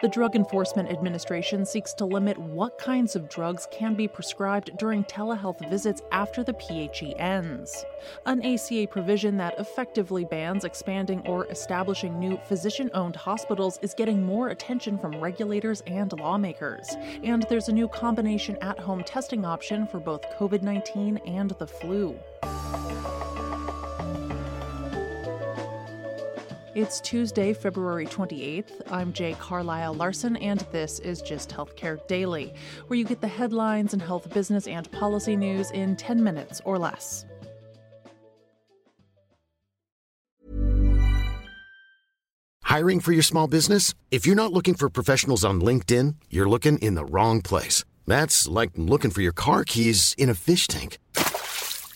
The Drug Enforcement Administration seeks to limit what kinds of drugs can be prescribed during telehealth visits after the PHE ends. An ACA provision that effectively bans expanding or establishing new physician owned hospitals is getting more attention from regulators and lawmakers. And there's a new combination at home testing option for both COVID 19 and the flu. It's Tuesday, February 28th. I'm Jay Carlisle Larson, and this is Gist Healthcare Daily, where you get the headlines and health business and policy news in 10 minutes or less. Hiring for your small business? If you're not looking for professionals on LinkedIn, you're looking in the wrong place. That's like looking for your car keys in a fish tank.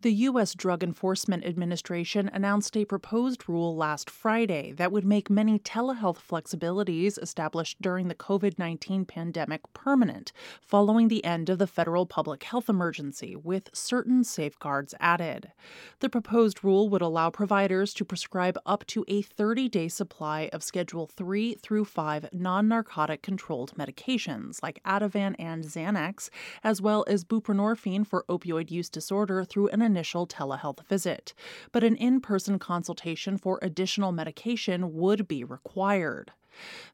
The U.S. Drug Enforcement Administration announced a proposed rule last Friday that would make many telehealth flexibilities established during the COVID 19 pandemic permanent, following the end of the federal public health emergency, with certain safeguards added. The proposed rule would allow providers to prescribe up to a 30 day supply of Schedule 3 through 5 non narcotic controlled medications like Ativan and Xanax, as well as buprenorphine for opioid use disorder through an initial telehealth visit, but an in person consultation for additional medication would be required.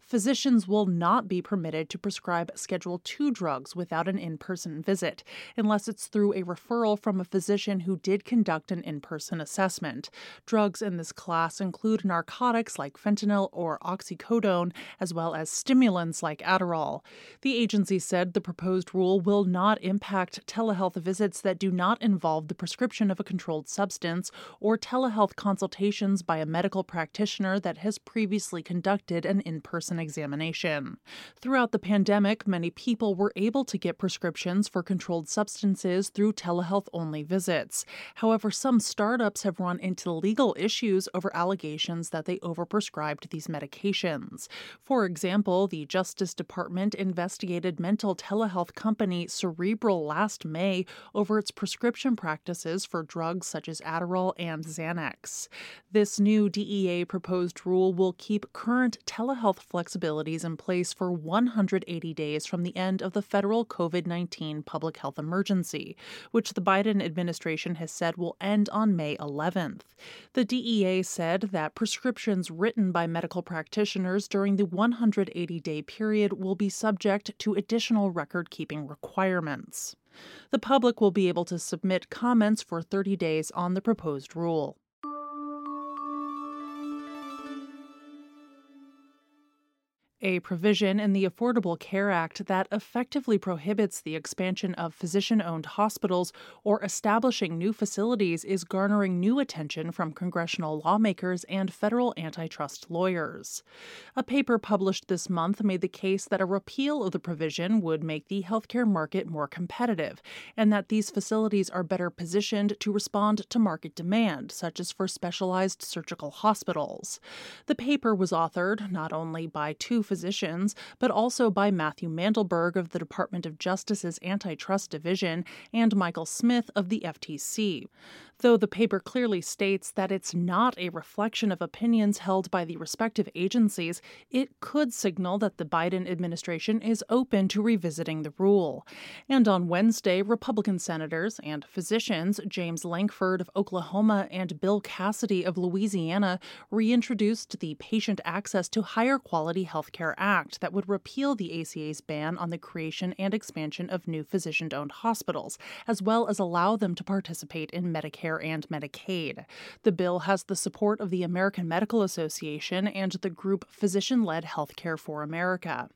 Physicians will not be permitted to prescribe Schedule II drugs without an in person visit, unless it's through a referral from a physician who did conduct an in person assessment. Drugs in this class include narcotics like fentanyl or oxycodone, as well as stimulants like Adderall. The agency said the proposed rule will not impact telehealth visits that do not involve the prescription of a controlled substance or telehealth consultations by a medical practitioner that has previously conducted an in person examination. Throughout the pandemic, many people were able to get prescriptions for controlled substances through telehealth only visits. However, some startups have run into legal issues over allegations that they overprescribed these medications. For example, the Justice Department investigated mental telehealth company Cerebral last May over its prescription practices for drugs such as Adderall and Xanax. This new DEA proposed rule will keep current telehealth health flexibilities in place for 180 days from the end of the federal COVID 19 public health emergency, which the Biden administration has said will end on May 11th. The DEA said that prescriptions written by medical practitioners during the 180 day period will be subject to additional record keeping requirements. The public will be able to submit comments for 30 days on the proposed rule. A provision in the Affordable Care Act that effectively prohibits the expansion of physician owned hospitals or establishing new facilities is garnering new attention from congressional lawmakers and federal antitrust lawyers. A paper published this month made the case that a repeal of the provision would make the healthcare market more competitive and that these facilities are better positioned to respond to market demand, such as for specialized surgical hospitals. The paper was authored not only by two but also by Matthew Mandelberg of the Department of Justice's Antitrust Division and Michael Smith of the FTC. Though the paper clearly states that it's not a reflection of opinions held by the respective agencies, it could signal that the Biden administration is open to revisiting the rule. And on Wednesday, Republican senators and physicians James Lankford of Oklahoma and Bill Cassidy of Louisiana reintroduced the Patient Access to Higher Quality Healthcare Act that would repeal the ACA's ban on the creation and expansion of new physician owned hospitals, as well as allow them to participate in Medicare and Medicaid. The bill has the support of the American Medical Association and the group Physician Led Healthcare for America.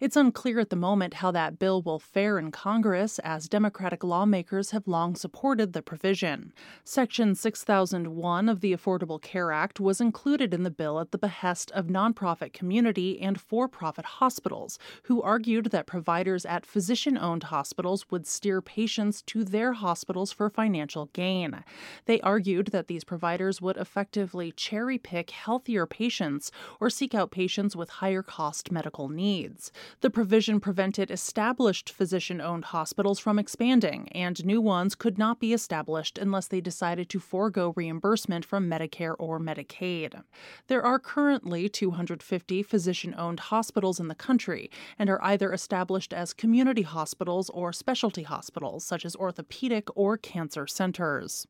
It's unclear at the moment how that bill will fare in Congress, as Democratic lawmakers have long supported the provision. Section 6001 of the Affordable Care Act was included in the bill at the behest of nonprofit community and for profit hospitals, who argued that providers at physician owned hospitals would steer patients to their hospitals for financial gain. They argued that these providers would effectively cherry pick healthier patients or seek out patients with higher cost medical needs. The provision prevented established physician owned hospitals from expanding, and new ones could not be established unless they decided to forego reimbursement from Medicare or Medicaid. There are currently 250 physician owned hospitals in the country and are either established as community hospitals or specialty hospitals, such as orthopedic or cancer centers.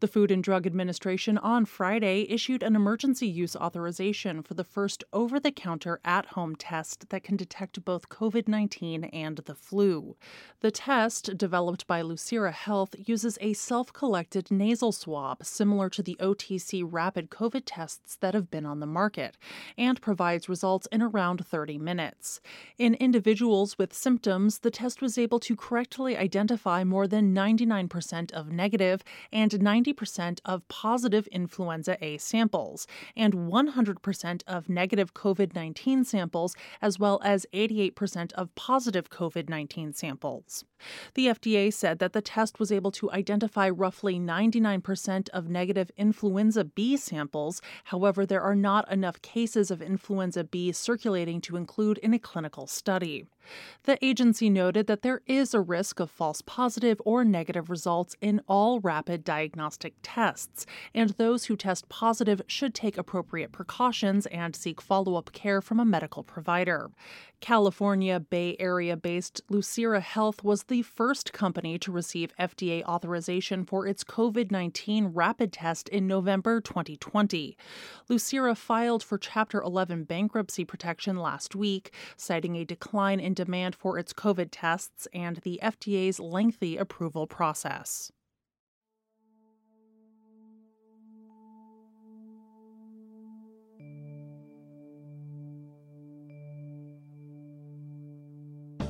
The Food and Drug Administration on Friday issued an emergency use authorization for the first over the counter at home test that can detect both COVID 19 and the flu. The test, developed by Lucira Health, uses a self collected nasal swab similar to the OTC rapid COVID tests that have been on the market and provides results in around 30 minutes. In individuals with symptoms, the test was able to correctly identify more than 99% of negative and 90 90% of positive influenza A samples and 100% of negative COVID 19 samples, as well as 88% of positive COVID 19 samples. The FDA said that the test was able to identify roughly 99% of negative influenza B samples. However, there are not enough cases of influenza B circulating to include in a clinical study. The agency noted that there is a risk of false positive or negative results in all rapid diagnostic tests, and those who test positive should take appropriate precautions and seek follow up care from a medical provider. California Bay Area based Lucira Health was the first company to receive FDA authorization for its COVID 19 rapid test in November 2020. Lucira filed for Chapter 11 bankruptcy protection last week, citing a decline in demand for its COVID tests and the FDA's lengthy approval process.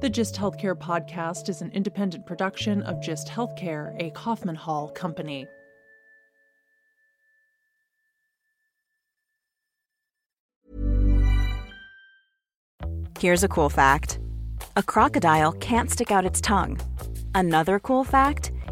The Gist Healthcare podcast is an independent production of Gist Healthcare, a Kaufman Hall company. Here's a cool fact a crocodile can't stick out its tongue. Another cool fact